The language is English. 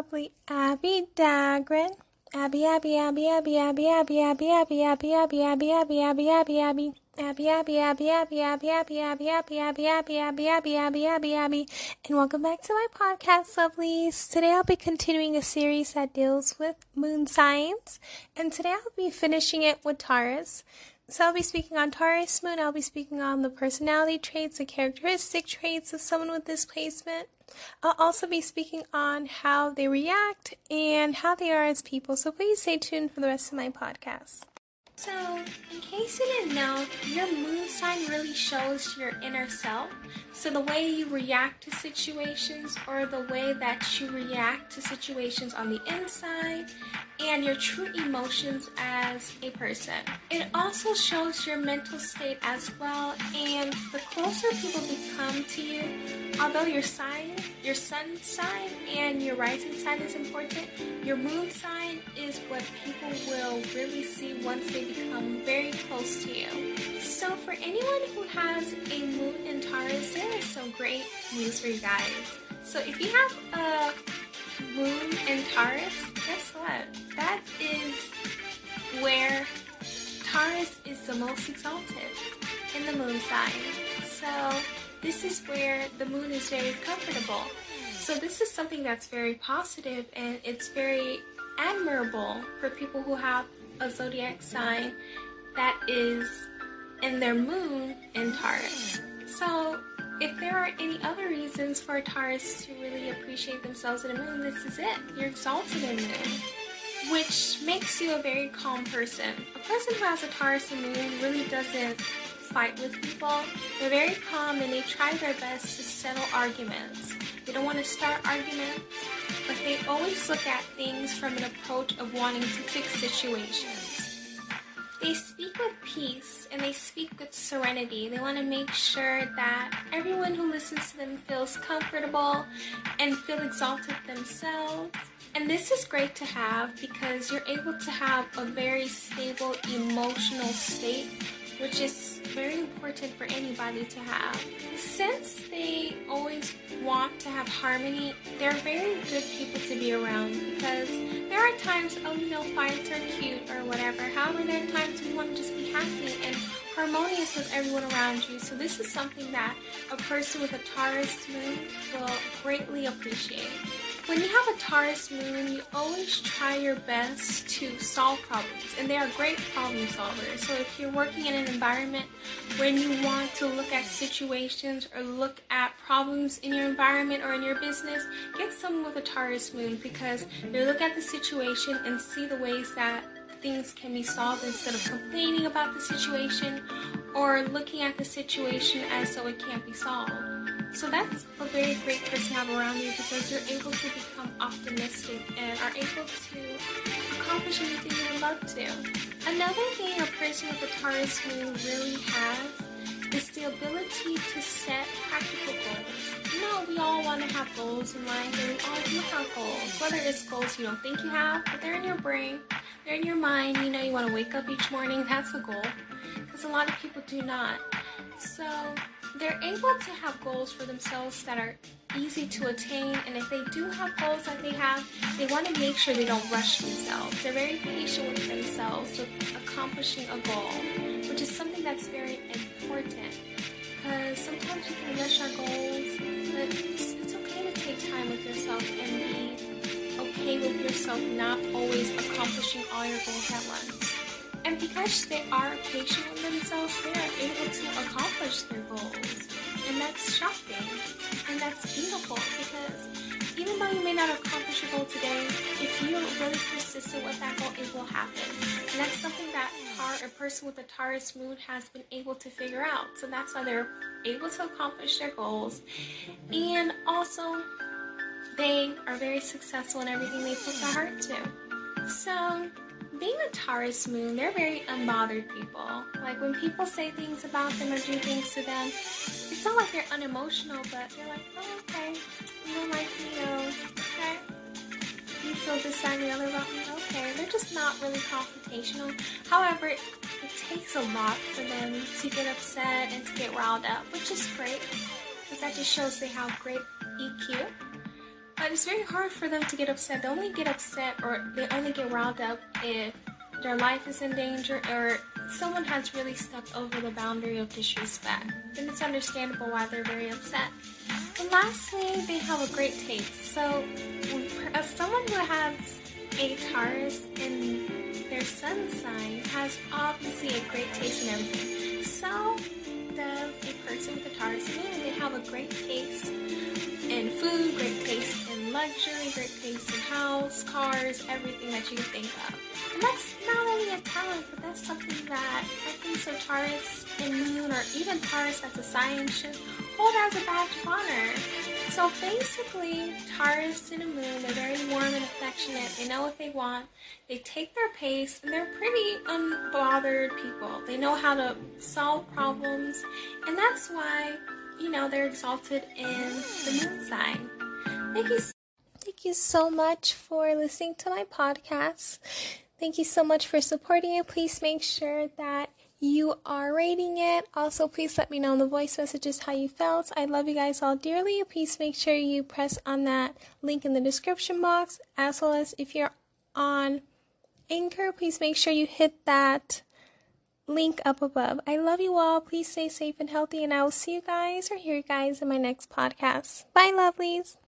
lovely Abby Dagrin. Abby, Abby, Abby, Abby, Abby, Abby, Abby, Abby, Abby, Abby, Abby, Abby, Abby, Abby, Abby. Abby, Abby, Abby, Abby, Abby, Abby, Abby, Abby, Abby, Abby, Abby, Abby, Abby, Abby, Abby, and welcome back to my podcast, lovelies. Today I'll be continuing a series that deals with moon signs, and today I'll be finishing it with Taurus. So I'll be speaking on Taurus moon. I'll be speaking on the personality traits, the characteristic traits of someone with this placement. I'll also be speaking on how they react and how they are as people. So please stay tuned for the rest of my podcast. So, in case you didn't know, your moon sign really shows your inner self. So, the way you react to situations, or the way that you react to situations on the inside, and your true emotions as a person. It also shows your mental state as well, and the closer people become to you, although your sign, your sun sign, and your rising sign is important, your moon sign is what people will really see once they become very close to you. So, for anyone who has a moon in Taurus, there is some great news for you guys. So, if you have a moon in Taurus, guess what? That is where Taurus is the most exalted in the moon sign. So this is where the moon is very comfortable. So this is something that's very positive and it's very admirable for people who have a zodiac sign that is in their moon in Taurus. So if there are any other reasons for Taurus to really appreciate themselves in a moon, this is it. You're exalted in the moon, which makes you a very calm person. A person who has a Taurus moon really doesn't fight with people. They're very calm and they try their best to settle arguments. They don't want to start arguments, but they always look at things from an approach of wanting to fix situations. They speak with peace and they speak with serenity. They want to make sure that everyone who listens to them feels comfortable and feel exalted themselves. And this is great to have because you're able to have a very stable emotional state, which is very important for anybody to have. Since they always want to have harmony, they're very good people to be around because there are times, oh, you know, fights are cute or whatever. However, there are times you want to just be happy and harmonious with everyone around you. So, this is something that a person with a Taurus moon will greatly appreciate. When you have a Taurus moon, you always try your best to solve problems, and they are great problem solvers. So, if you're working in an environment when you want to look at situations or look at problems in your environment or in your business, get someone with a Taurus moon because they look at the situation and see the ways that things can be solved instead of complaining about the situation or looking at the situation as though it can't be solved. So that's a very great person to have around you because you're able to become optimistic and are able to accomplish anything you would love to. Another thing a person with a Taurus moon really has is the ability to set practical goals. You know, we all want to have goals in life, and we all do have goals. Whether it's goals you don't think you have, but they're in your brain, they're in your mind. You know, you want to wake up each morning, that's a goal. Because a lot of people do not. So, they're able to have goals for themselves that are easy to attain and if they do have goals that they have they want to make sure they don't rush themselves. They're very patient with themselves with accomplishing a goal which is something that's very important because sometimes we can rush our goals but it's, it's okay to take time with yourself and be okay with yourself not always accomplishing all your goals at once and because they are patient with themselves, they are able to accomplish their goals. And that's shocking. And that's beautiful because even though you may not accomplish your goal today, if you're really persistent with that goal, it will happen. And that's something that tar- a person with a Taurus moon has been able to figure out. So that's why they're able to accomplish their goals. And also, they are very successful in everything they put their heart to. So, being a Taurus moon, they're very unbothered people. Like when people say things about them or do things to them, it's not like they're unemotional, but they're like, oh, okay, you don't like me, oh, okay. You feel this, that, and the other about me, okay. They're just not really confrontational. However, it, it takes a lot for them to get upset and to get riled up, which is great, because that just shows they have great EQ. But it's very hard for them to get upset. They only get upset or they only get riled up if their life is in danger or someone has really stepped over the boundary of disrespect. Then it's understandable why they're very upset. And lastly, they have a great taste. So, as someone who has a Taurus in their sun sign has obviously a great taste in everything. So does a person with a Taurus moon. They have a great taste luxury, great taste in house, cars, everything that you can think of. And that's not only a talent, but that's something that I think so Taurus and Moon, or even Taurus as a sign, should hold as a badge of honor. So basically, Taurus and a Moon, they're very warm and affectionate. They know what they want. They take their pace, and they're pretty unbothered people. They know how to solve problems, and that's why, you know, they're exalted in the Moon sign. Thank you. Thank you so much for listening to my podcast. Thank you so much for supporting it. Please make sure that you are rating it. Also, please let me know in the voice messages how you felt. I love you guys all dearly. Please make sure you press on that link in the description box, as well as if you're on Anchor, please make sure you hit that link up above. I love you all. Please stay safe and healthy, and I will see you guys or hear you guys in my next podcast. Bye, lovelies.